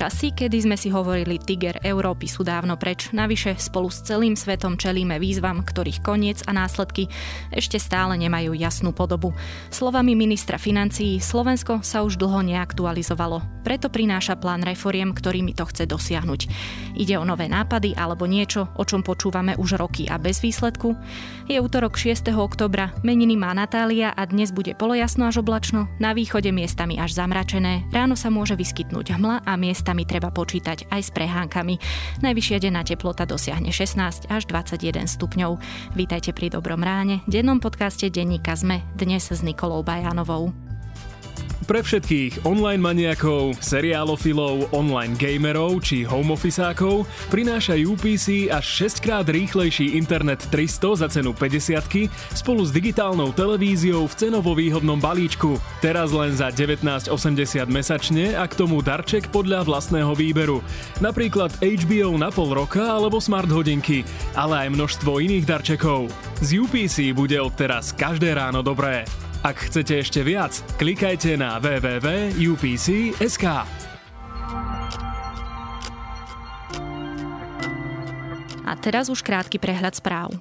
Časy, kedy sme si hovorili Tiger Európy sú dávno preč. Navyše spolu s celým svetom čelíme výzvam, ktorých koniec a následky ešte stále nemajú jasnú podobu. Slovami ministra financií, Slovensko sa už dlho neaktualizovalo. Preto prináša plán reforiem, ktorými to chce dosiahnuť. Ide o nové nápady alebo niečo, o čom počúvame už roky a bez výsledku. Je útorok 6. oktobra, meniny má Natália a dnes bude polojasno až oblačno, na východe miestami až zamračené. Ráno sa môže vyskytnúť hmla a miesta miestami treba počítať aj s prehánkami. Najvyššia denná teplota dosiahne 16 až 21 stupňov. Vítajte pri Dobrom ráne, dennom podcaste Denníka ZME, dnes s Nikolou Bajanovou. Pre všetkých online maniakov, seriálofilov, online gamerov či home officeákov prináša UPC až 6 krát rýchlejší internet 300 za cenu 50 spolu s digitálnou televíziou v cenovo výhodnom balíčku. Teraz len za 19,80 mesačne a k tomu darček podľa vlastného výberu. Napríklad HBO na pol roka alebo smart hodinky, ale aj množstvo iných darčekov. Z UPC bude odteraz každé ráno dobré. Ak chcete ešte viac, klikajte na www.upc.sk. A teraz už krátky prehľad správ.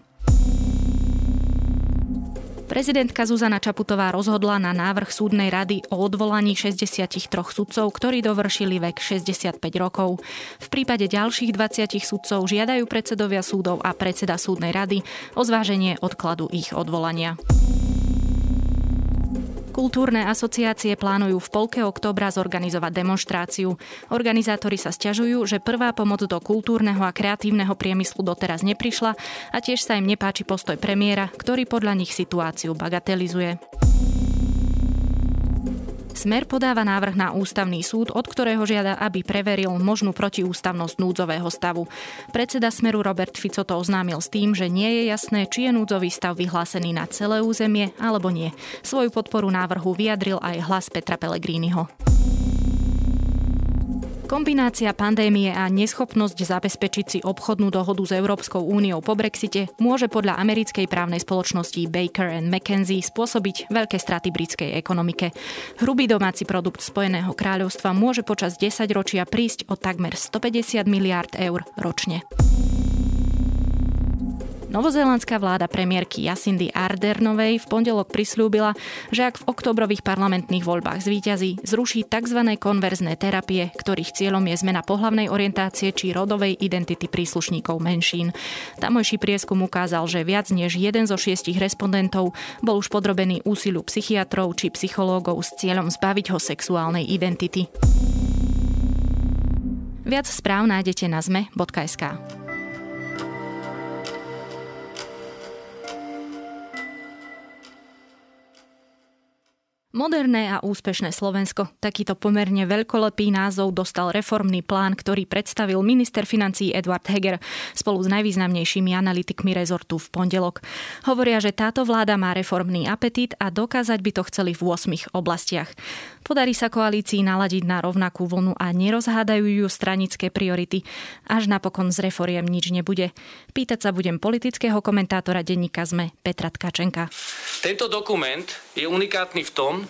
Prezidentka Zuzana Čaputová rozhodla na návrh súdnej rady o odvolaní 63 sudcov, ktorí dovršili vek 65 rokov. V prípade ďalších 20 sudcov žiadajú predsedovia súdov a predseda súdnej rady o zváženie odkladu ich odvolania. Kultúrne asociácie plánujú v polke oktobra zorganizovať demonstráciu. Organizátori sa stiažujú, že prvá pomoc do kultúrneho a kreatívneho priemyslu doteraz neprišla a tiež sa im nepáči postoj premiéra, ktorý podľa nich situáciu bagatelizuje. Smer podáva návrh na ústavný súd, od ktorého žiada, aby preveril možnú protiústavnosť núdzového stavu. Predseda Smeru Robert Fico to oznámil s tým, že nie je jasné, či je núdzový stav vyhlásený na celé územie alebo nie. Svoju podporu návrhu vyjadril aj hlas Petra Pellegriniho. Kombinácia pandémie a neschopnosť zabezpečiť si obchodnú dohodu s Európskou úniou po Brexite môže podľa americkej právnej spoločnosti Baker McKenzie spôsobiť veľké straty britskej ekonomike. Hrubý domáci produkt Spojeného kráľovstva môže počas 10 ročia prísť o takmer 150 miliárd eur ročne. Novozélandská vláda premiérky Jacindy Ardernovej v pondelok prislúbila, že ak v oktobrových parlamentných voľbách zvíťazí, zruší tzv. konverzné terapie, ktorých cieľom je zmena pohlavnej orientácie či rodovej identity príslušníkov menšín. Tamojší prieskum ukázal, že viac než jeden zo šiestich respondentov bol už podrobený úsilu psychiatrov či psychológov s cieľom zbaviť ho sexuálnej identity. Viac správ nájdete na zme.sk. Moderné a úspešné Slovensko. Takýto pomerne veľkolepý názov dostal reformný plán, ktorý predstavil minister financí Eduard Heger spolu s najvýznamnejšími analytikmi rezortu v pondelok. Hovoria, že táto vláda má reformný apetít a dokázať by to chceli v 8 oblastiach. Podarí sa koalícii naladiť na rovnakú vlnu a nerozhádajú ju stranické priority. Až napokon z reforiem nič nebude. Pýtať sa budem politického komentátora denníka ZME Petra Tkačenka. Tento dokument je unikátny v tom,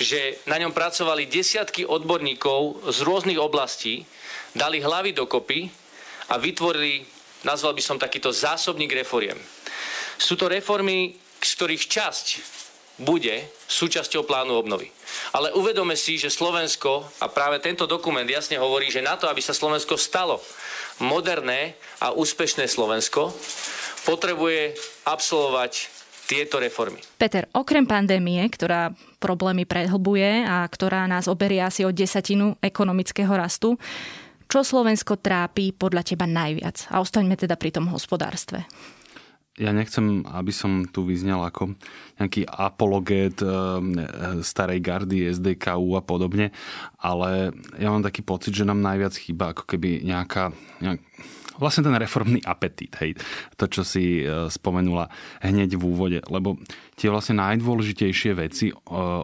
že na ňom pracovali desiatky odborníkov z rôznych oblastí, dali hlavy dokopy a vytvorili, nazval by som takýto zásobník reforiem. Sú to reformy, z ktorých časť bude súčasťou plánu obnovy. Ale uvedome si, že Slovensko, a práve tento dokument jasne hovorí, že na to, aby sa Slovensko stalo moderné a úspešné Slovensko, potrebuje absolvovať tieto reformy. Peter, okrem pandémie, ktorá problémy prehlbuje a ktorá nás oberie asi o desatinu ekonomického rastu, čo Slovensko trápi podľa teba najviac? A ostaňme teda pri tom hospodárstve. Ja nechcem, aby som tu vyznel ako nejaký apologét e, starej gardy, SDKU a podobne, ale ja mám taký pocit, že nám najviac chýba ako keby nejaká, nejak, vlastne ten reformný apetít, hej, to, čo si e, spomenula hneď v úvode, lebo tie vlastne najdôležitejšie veci, e,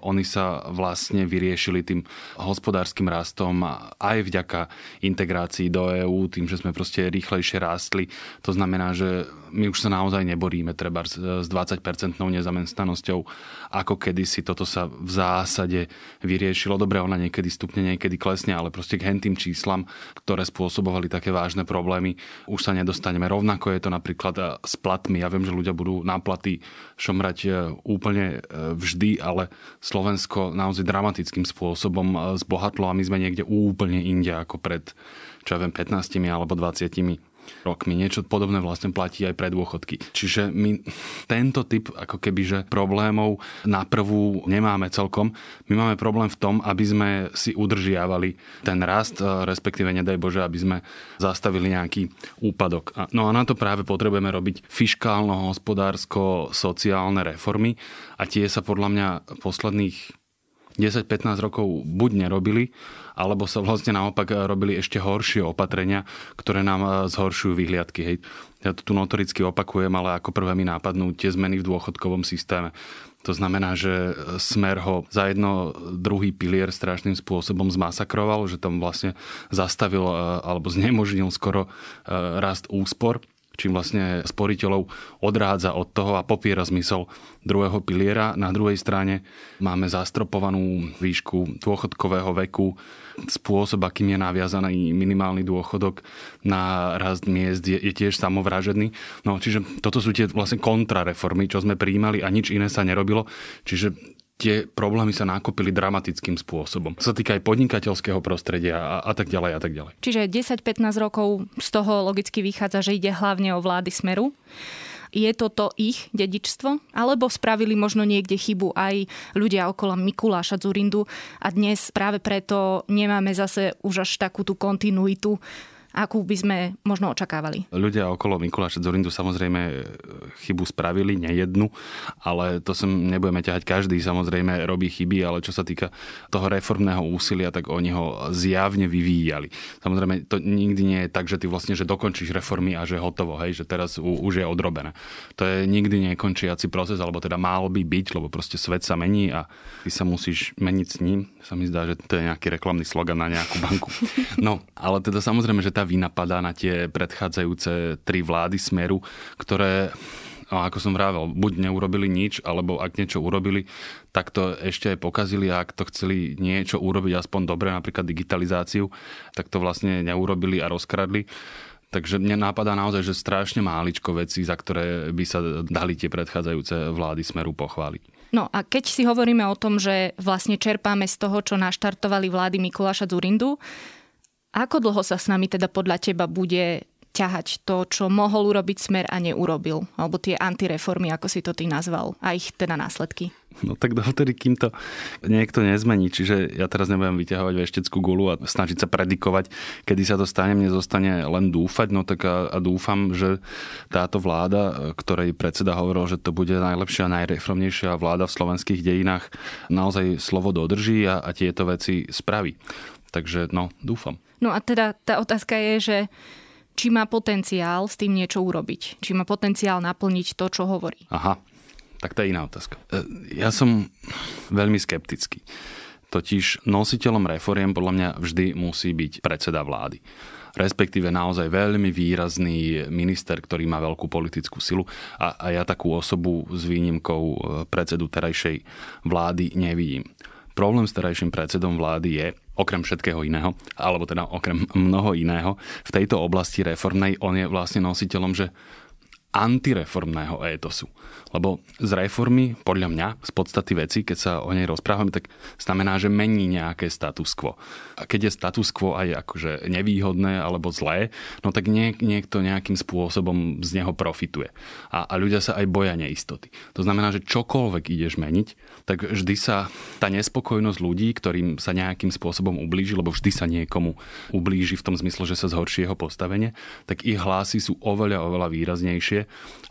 oni sa vlastne vyriešili tým hospodárskym rastom aj vďaka integrácii do EÚ, tým, že sme proste rýchlejšie rástli. To znamená, že my už sa naozaj neboríme treba s 20-percentnou nezamestnanosťou, ako kedysi toto sa v zásade vyriešilo. Dobre, ona niekedy stupne, niekedy klesne, ale proste k hentým číslam, ktoré spôsobovali také vážne problémy, už sa nedostaneme. Rovnako je to napríklad e, s platmi. Ja viem, že ľudia budú na platy šomrať e, úplne e, vždy, ale Slovensko naozaj dramatickým spôsobom zbohatlo a my sme niekde úplne inde ako pred čo ja viem, 15 alebo 20 rokmi. Niečo podobné vlastne platí aj pre dôchodky. Čiže my tento typ ako keby že problémov na prvú nemáme celkom. My máme problém v tom, aby sme si udržiavali ten rast, respektíve nedaj Bože, aby sme zastavili nejaký úpadok. No a na to práve potrebujeme robiť fiškálno-hospodársko-sociálne reformy a tie sa podľa mňa posledných 10-15 rokov buď nerobili, alebo sa vlastne naopak robili ešte horšie opatrenia, ktoré nám e, zhoršujú vyhliadky. Hej. Ja to tu notoricky opakujem, ale ako prvé mi nápadnú tie zmeny v dôchodkovom systéme. To znamená, že Smer ho za jedno druhý pilier strašným spôsobom zmasakroval, že tam vlastne zastavil e, alebo znemožnil skoro e, rast úspor čím vlastne sporiteľov odrádza od toho a popiera zmysel druhého piliera. Na druhej strane máme zastropovanú výšku dôchodkového veku, spôsob, akým je naviazaný minimálny dôchodok na rast miest je, je tiež samovražedný. No, čiže toto sú tie vlastne kontrareformy, čo sme prijímali a nič iné sa nerobilo. Čiže tie problémy sa nakopili dramatickým spôsobom. To sa týka aj podnikateľského prostredia a, a tak ďalej a tak ďalej. Čiže 10-15 rokov z toho logicky vychádza, že ide hlavne o vlády Smeru. Je toto ich dedičstvo? Alebo spravili možno niekde chybu aj ľudia okolo Mikuláša Zurindu a dnes práve preto nemáme zase už až takú tú kontinuitu akú by sme možno očakávali. Ľudia okolo Mikuláša Zorindu samozrejme chybu spravili, nejednu, ale to sem nebudeme ťahať. Každý samozrejme robí chyby, ale čo sa týka toho reformného úsilia, tak oni ho zjavne vyvíjali. Samozrejme, to nikdy nie je tak, že ty vlastne že dokončíš reformy a že hotovo, hej, že teraz už je odrobené. To je nikdy nekončiaci proces, alebo teda mal by byť, lebo proste svet sa mení a ty sa musíš meniť s ním. Sa mi zdá, že to je nejaký reklamný slogan na nejakú banku. No, ale teda samozrejme, že tá vina padá na tie predchádzajúce tri vlády Smeru, ktoré a ako som vravel, buď neurobili nič, alebo ak niečo urobili, tak to ešte aj pokazili a ak to chceli niečo urobiť aspoň dobre, napríklad digitalizáciu, tak to vlastne neurobili a rozkradli. Takže mne nápadá naozaj, že strašne máličko veci, za ktoré by sa dali tie predchádzajúce vlády Smeru pochváliť. No a keď si hovoríme o tom, že vlastne čerpáme z toho, čo naštartovali vlády Mikuláša Zurindu, ako dlho sa s nami teda podľa teba bude ťahať to, čo mohol urobiť smer a neurobil? Alebo tie antireformy, ako si to ty nazval, a ich teda následky? No tak dovtedy, kým to niekto nezmení. Čiže ja teraz nebudem vyťahovať vešteckú gulu a snažiť sa predikovať, kedy sa to stane. Mne zostane len dúfať. No tak a, a dúfam, že táto vláda, ktorej predseda hovoril, že to bude najlepšia a najreformnejšia vláda v slovenských dejinách, naozaj slovo dodrží a, a tieto veci spraví. Takže no, dúfam. No a teda tá otázka je, že či má potenciál s tým niečo urobiť. Či má potenciál naplniť to, čo hovorí. Aha, tak to je iná otázka. E, ja som veľmi skeptický. Totiž nositeľom reforiem podľa mňa vždy musí byť predseda vlády respektíve naozaj veľmi výrazný minister, ktorý má veľkú politickú silu a, a ja takú osobu s výnimkou e, predsedu terajšej vlády nevidím. Problém s terajším predsedom vlády je, okrem všetkého iného, alebo teda okrem mnoho iného, v tejto oblasti reformnej on je vlastne nositeľom, že antireformného étosu. Lebo z reformy, podľa mňa, z podstaty veci, keď sa o nej rozprávame, tak znamená, že mení nejaké status quo. A keď je status quo aj akože nevýhodné alebo zlé, no tak niek- niekto nejakým spôsobom z neho profituje. A, a ľudia sa aj boja neistoty. To znamená, že čokoľvek ideš meniť, tak vždy sa tá nespokojnosť ľudí, ktorým sa nejakým spôsobom ublíži, lebo vždy sa niekomu ublíži v tom zmysle, že sa zhorší jeho postavenie, tak ich hlasy sú oveľa, oveľa výraznejšie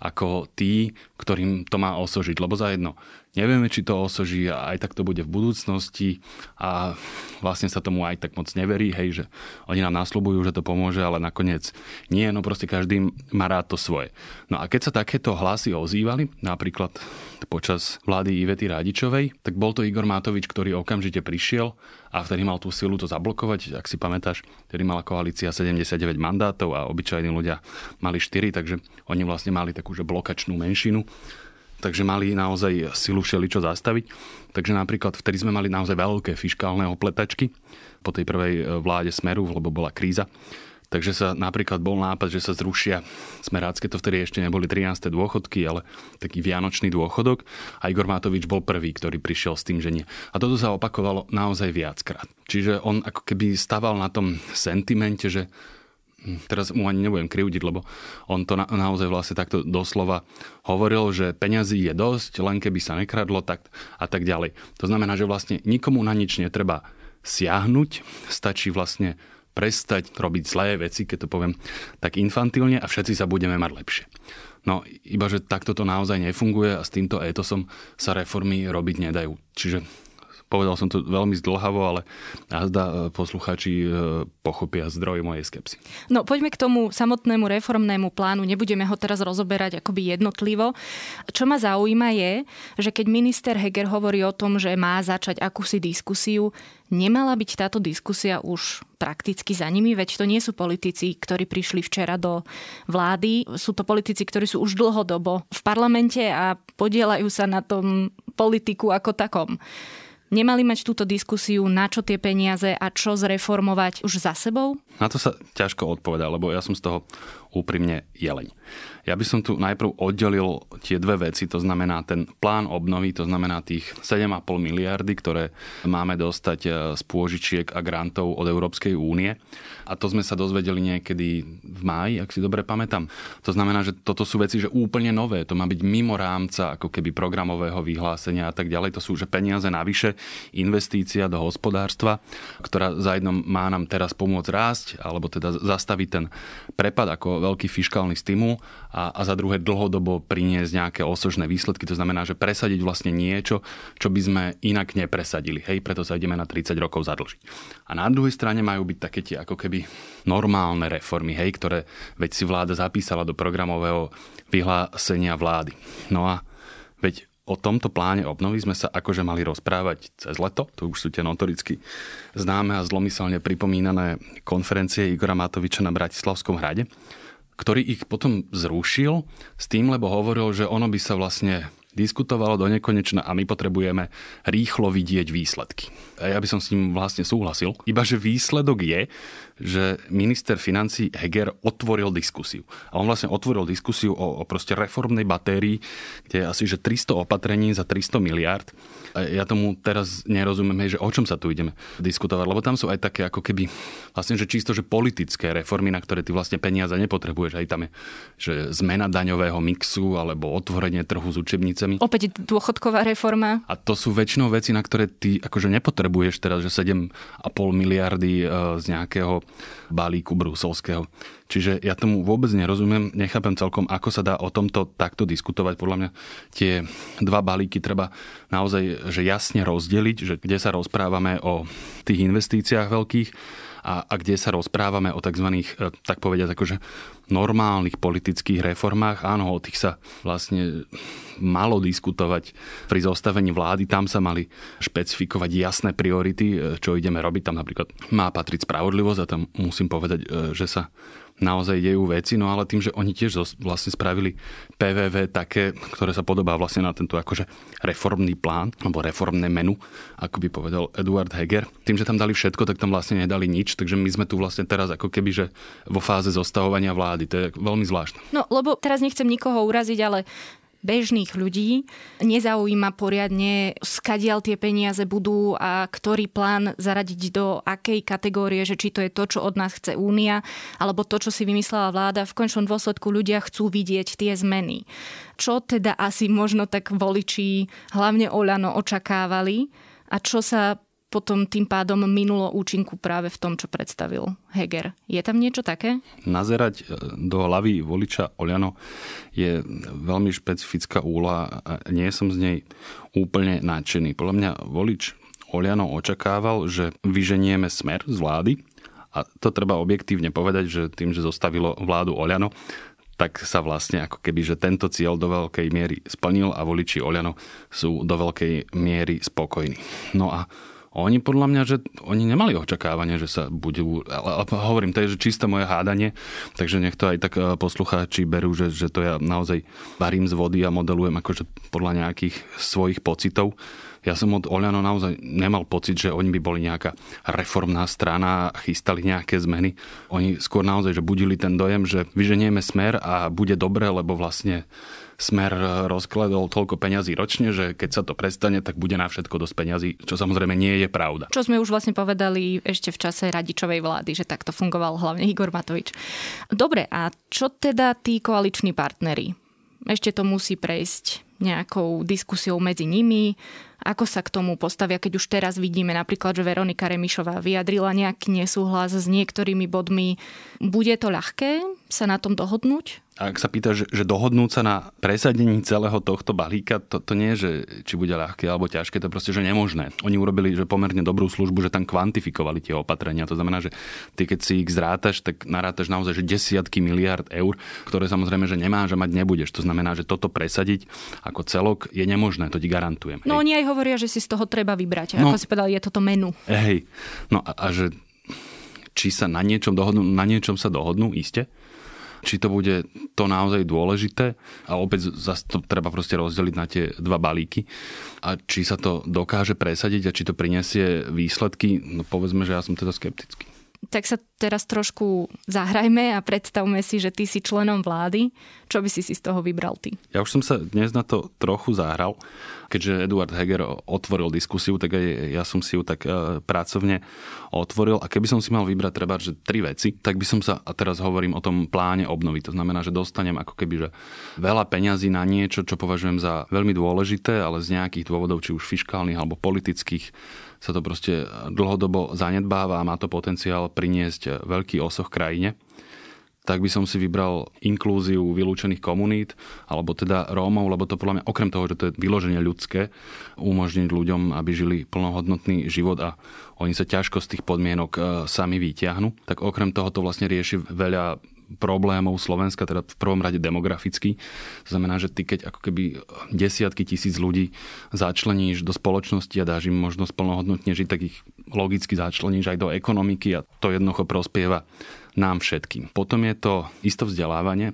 ako tí, ktorým to má osožiť. Lebo za jedno, nevieme, či to osoží a aj tak to bude v budúcnosti. A vlastne sa tomu aj tak moc neverí, hej, že oni nám nasľubujú, že to pomôže, ale nakoniec nie, no proste každý má rád to svoje. No a keď sa takéto hlasy ozývali, napríklad počas vlády Ivety Radičovej, tak bol to Igor Matovič, ktorý okamžite prišiel a vtedy mal tú silu to zablokovať, ak si pamätáš, vtedy mala koalícia 79 mandátov a obyčajní ľudia mali 4, takže oni vlastne mali takú že blokačnú menšinu takže mali naozaj silu všeličo zastaviť. Takže napríklad vtedy sme mali naozaj veľké fiskálne opletačky po tej prvej e, vláde Smeru, lebo bola kríza. Takže sa napríklad bol nápad, že sa zrušia smerácké, to vtedy ešte neboli 13. dôchodky, ale taký vianočný dôchodok. A Igor Matovič bol prvý, ktorý prišiel s tým, že nie. A toto sa opakovalo naozaj viackrát. Čiže on ako keby staval na tom sentimente, že teraz mu ani nebudem krivdiť, lebo on to na, naozaj vlastne takto doslova hovoril, že peňazí je dosť, len keby sa nekradlo tak a tak ďalej. To znamená, že vlastne nikomu na nič netreba siahnuť, stačí vlastne prestať robiť zlé veci, keď to poviem tak infantilne a všetci sa budeme mať lepšie. No iba, že takto to naozaj nefunguje a s týmto étosom sa reformy robiť nedajú. Čiže Povedal som to veľmi zdlhavo, ale azda e, posluchači e, pochopia zdroj mojej skepsy. No poďme k tomu samotnému reformnému plánu. Nebudeme ho teraz rozoberať akoby jednotlivo. Čo ma zaujíma je, že keď minister Heger hovorí o tom, že má začať akúsi diskusiu, nemala byť táto diskusia už prakticky za nimi, veď to nie sú politici, ktorí prišli včera do vlády, sú to politici, ktorí sú už dlhodobo v parlamente a podielajú sa na tom politiku ako takom nemali mať túto diskusiu, na čo tie peniaze a čo zreformovať už za sebou? Na to sa ťažko odpovedá, lebo ja som z toho úprimne jeleň. Ja by som tu najprv oddelil tie dve veci, to znamená ten plán obnovy, to znamená tých 7,5 miliardy, ktoré máme dostať e, z pôžičiek a grantov od Európskej únie. A to sme sa dozvedeli niekedy v máji, ak si dobre pamätám. To znamená, že toto sú veci, že úplne nové. To má byť mimo rámca ako keby programového vyhlásenia a tak ďalej. To sú že peniaze navyše, investícia do hospodárstva, ktorá za jednom má nám teraz pomôcť rásť, alebo teda zastaviť ten prepad ako veľký fiskálny stimul a, a za druhé dlhodobo priniesť nejaké osožné výsledky. To znamená, že presadiť vlastne niečo, čo by sme inak nepresadili. Hej, preto sa ideme na 30 rokov zadlžiť. A na druhej strane majú byť také tie ako keby normálne reformy, hej, ktoré veď si vláda zapísala do programového vyhlásenia vlády. No a veď o tomto pláne obnovy sme sa akože mali rozprávať cez leto. To už sú tie notoricky známe a zlomyselne pripomínané konferencie Igora Matoviča na Bratislavskom hrade ktorý ich potom zrušil s tým, lebo hovoril, že ono by sa vlastne diskutovalo do nekonečna a my potrebujeme rýchlo vidieť výsledky. A ja by som s ním vlastne súhlasil. Iba že výsledok je, že minister financí Heger otvoril diskusiu. A on vlastne otvoril diskusiu o, o proste reformnej batérii, kde je asi že 300 opatrení za 300 miliard. A ja tomu teraz nerozumiem, že o čom sa tu ideme diskutovať, lebo tam sú aj také ako keby vlastne, že čisto, že politické reformy, na ktoré ty vlastne peniaze nepotrebuješ. Aj tam je, že zmena daňového mixu alebo otvorenie trhu s učebnicami. Opäť dôchodková reforma. A to sú väčšinou veci, na ktoré ty akože nepotrebuješ teraz, že 7,5 miliardy e, z nejakého balíku bruselského. Čiže ja tomu vôbec nerozumiem, nechápem celkom, ako sa dá o tomto takto diskutovať. Podľa mňa tie dva balíky treba naozaj že jasne rozdeliť, že kde sa rozprávame o tých investíciách veľkých a, a kde sa rozprávame o tzv. E, tak povediať akože normálnych politických reformách. Áno, o tých sa vlastne malo diskutovať pri zostavení vlády. Tam sa mali špecifikovať jasné priority, e, čo ideme robiť. Tam napríklad má patriť spravodlivosť a tam musím povedať, e, že sa naozaj dejú veci, no ale tým, že oni tiež vlastne spravili PVV také, ktoré sa podobá vlastne na tento akože reformný plán, alebo reformné menu, ako by povedal Eduard Heger. Tým, že tam dali všetko, tak tam vlastne nedali nič, takže my sme tu vlastne teraz ako keby, že vo fáze zostavovania vlády. To je veľmi zvláštne. No, lebo teraz nechcem nikoho uraziť, ale bežných ľudí nezaujíma poriadne, skadiaľ tie peniaze budú a ktorý plán zaradiť do akej kategórie, že či to je to, čo od nás chce Únia, alebo to, čo si vymyslela vláda. V končnom dôsledku ľudia chcú vidieť tie zmeny. Čo teda asi možno tak voliči, hlavne Oľano, očakávali a čo sa potom tým pádom minulo účinku práve v tom, čo predstavil Heger. Je tam niečo také? Nazerať e, do hlavy voliča Oliano je veľmi špecifická úloha a nie som z nej úplne nadšený. Podľa mňa volič Oliano očakával, že vyženieme smer z vlády a to treba objektívne povedať, že tým, že zostavilo vládu Oliano, tak sa vlastne ako keby, že tento cieľ do veľkej miery splnil a voliči Oliano sú do veľkej miery spokojní. No a oni podľa mňa, že oni nemali očakávanie, že sa budú, ale, hovorím, to je že čisté moje hádanie, takže nech to aj tak e, poslucháči berú, že, že to ja naozaj varím z vody a modelujem akože podľa nejakých svojich pocitov. Ja som od Oľano naozaj nemal pocit, že oni by boli nejaká reformná strana a chystali nejaké zmeny. Oni skôr naozaj, že budili ten dojem, že vyženieme smer a bude dobre, lebo vlastne smer rozkladol toľko peňazí ročne, že keď sa to prestane, tak bude na všetko dosť peňazí, čo samozrejme nie je pravda. Čo sme už vlastne povedali ešte v čase radičovej vlády, že takto fungoval hlavne Igor Matovič. Dobre, a čo teda tí koaliční partnery? Ešte to musí prejsť nejakou diskusiou medzi nimi, ako sa k tomu postavia, keď už teraz vidíme napríklad, že Veronika Remišová vyjadrila nejaký nesúhlas s niektorými bodmi. Bude to ľahké sa na tom dohodnúť? ak sa pýta, že, že dohodnúť sa na presadení celého tohto balíka, to, to nie je, že či bude ľahké alebo ťažké, to je proste, že nemožné. Oni urobili že pomerne dobrú službu, že tam kvantifikovali tie opatrenia. To znamená, že ty keď si ich zrátaš, tak narátaš naozaj že desiatky miliard eur, ktoré samozrejme, že nemáš a mať nebudeš. To znamená, že toto presadiť ako celok je nemožné, to ti garantujem. No hej. oni aj hovoria, že si z toho treba vybrať. No, ako si povedal, je toto menu. Hej, no a, a že či sa na niečom dohodnú, na niečom sa dohodnú, iste? Či to bude to naozaj dôležité? A opäť zase to treba proste rozdeliť na tie dva balíky. A či sa to dokáže presadiť a či to prinesie výsledky, no povedzme, že ja som teda skeptický tak sa teraz trošku zahrajme a predstavme si, že ty si členom vlády. Čo by si si z toho vybral ty? Ja už som sa dnes na to trochu zahral. Keďže Eduard Heger otvoril diskusiu, tak aj ja som si ju tak e, pracovne otvoril. A keby som si mal vybrať treba, že tri veci, tak by som sa, a teraz hovorím o tom pláne obnovy. To znamená, že dostanem ako keby že veľa peňazí na niečo, čo považujem za veľmi dôležité, ale z nejakých dôvodov, či už fiskálnych alebo politických, sa to proste dlhodobo zanedbáva a má to potenciál priniesť veľký osoch krajine. Tak by som si vybral inklúziu vylúčených komunít, alebo teda Rómov, lebo to podľa mňa, okrem toho, že to je vyloženie ľudské, umožniť ľuďom, aby žili plnohodnotný život a oni sa ťažko z tých podmienok e, sami vyťahnu, tak okrem toho to vlastne rieši veľa problémov Slovenska, teda v prvom rade demograficky. To znamená, že ty keď ako keby desiatky tisíc ľudí začleníš do spoločnosti a dáš im možnosť plnohodnotne žiť, tak ich logicky začleníš aj do ekonomiky a to jednoducho prospieva nám všetkým. Potom je to isto vzdelávanie.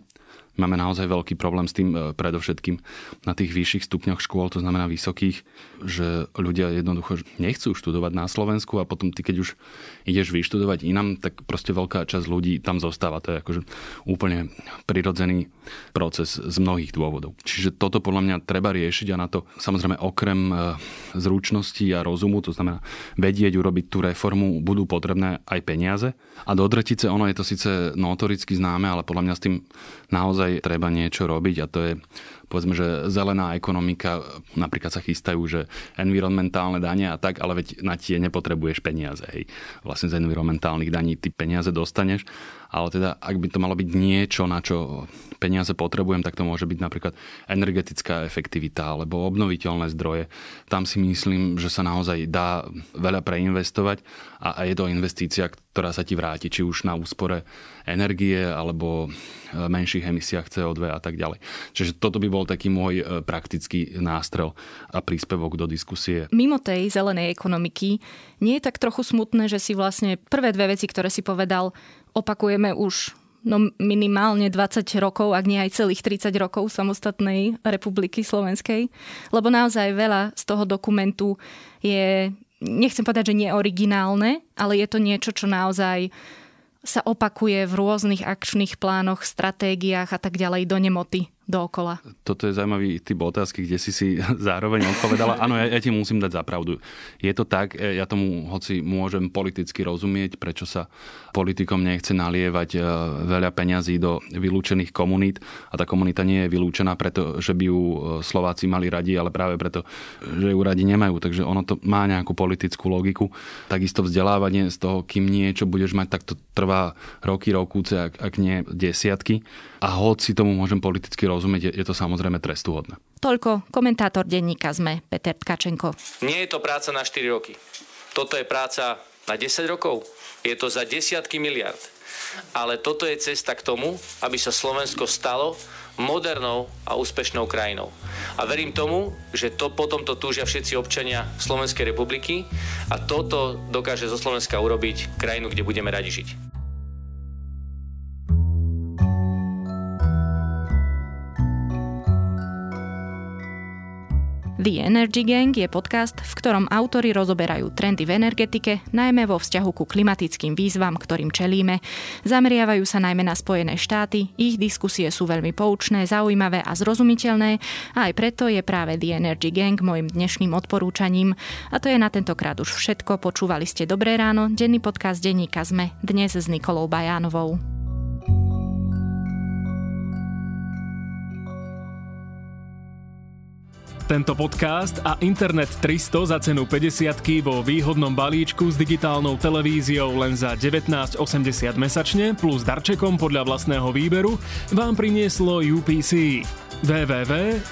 Máme naozaj veľký problém s tým e, predovšetkým na tých vyšších stupňoch škôl, to znamená vysokých, že ľudia jednoducho nechcú študovať na Slovensku a potom ty, keď už ideš vyštudovať inám, tak proste veľká časť ľudí tam zostáva. To je akože úplne prirodzený proces z mnohých dôvodov. Čiže toto podľa mňa treba riešiť a na to samozrejme okrem e, zručnosti a rozumu, to znamená vedieť urobiť tú reformu, budú potrebné aj peniaze. A do drtice ono je to síce notoricky známe, ale podľa mňa s tým naozaj treba niečo robiť a to je povedzme, že zelená ekonomika, napríklad sa chystajú, že environmentálne dania a tak, ale veď na tie nepotrebuješ peniaze. Hej. Vlastne z environmentálnych daní ty peniaze dostaneš, ale teda ak by to malo byť niečo, na čo peniaze potrebujem, tak to môže byť napríklad energetická efektivita alebo obnoviteľné zdroje. Tam si myslím, že sa naozaj dá veľa preinvestovať a, je to investícia, ktorá sa ti vráti, či už na úspore energie alebo e, menších emisiách CO2 a tak ďalej. Čiže toto by bol taký môj e, praktický nástrel a príspevok do diskusie. Mimo tej zelenej ekonomiky nie je tak trochu smutné, že si vlastne prvé dve veci, ktoré si povedal, opakujeme už no minimálne 20 rokov, ak nie aj celých 30 rokov samostatnej republiky slovenskej. Lebo naozaj veľa z toho dokumentu je nechcem povedať, že neoriginálne, ale je to niečo, čo naozaj sa opakuje v rôznych akčných plánoch, stratégiách a tak ďalej do nemoty dookola? Toto je zaujímavý typ otázky, kde si si zároveň odpovedala. Áno, ja, ja ti musím dať zapravdu. Je to tak, e, ja tomu hoci môžem politicky rozumieť, prečo sa politikom nechce nalievať e, veľa peňazí do vylúčených komunít a tá komunita nie je vylúčená preto, že by ju e, Slováci mali radi, ale práve preto, že ju radi nemajú. Takže ono to má nejakú politickú logiku. Takisto vzdelávanie z toho, kým niečo budeš mať, tak to trvá roky, rokúce, ak, ak nie desiatky. A hoci tomu môžem politicky rozumieť, je, je to samozrejme trestuhodné. Toľko komentátor denníka ZME Peter Tkačenko. Nie je to práca na 4 roky. Toto je práca na 10 rokov. Je to za desiatky miliard. Ale toto je cesta k tomu, aby sa Slovensko stalo modernou a úspešnou krajinou. A verím tomu, že to potom to túžia všetci občania Slovenskej republiky a toto dokáže zo Slovenska urobiť krajinu, kde budeme radi žiť. The Energy Gang je podcast, v ktorom autory rozoberajú trendy v energetike, najmä vo vzťahu ku klimatickým výzvam, ktorým čelíme. Zameriavajú sa najmä na Spojené štáty, ich diskusie sú veľmi poučné, zaujímavé a zrozumiteľné a aj preto je práve The Energy Gang môjim dnešným odporúčaním. A to je na tentokrát už všetko. Počúvali ste Dobré ráno, denný podcast denníka ZME, dnes s Nikolou Bajánovou. Tento podcast a Internet 300 za cenu 50 vo výhodnom balíčku s digitálnou televíziou len za 19,80 mesačne plus darčekom podľa vlastného výberu vám prinieslo UPC. www.upc.sk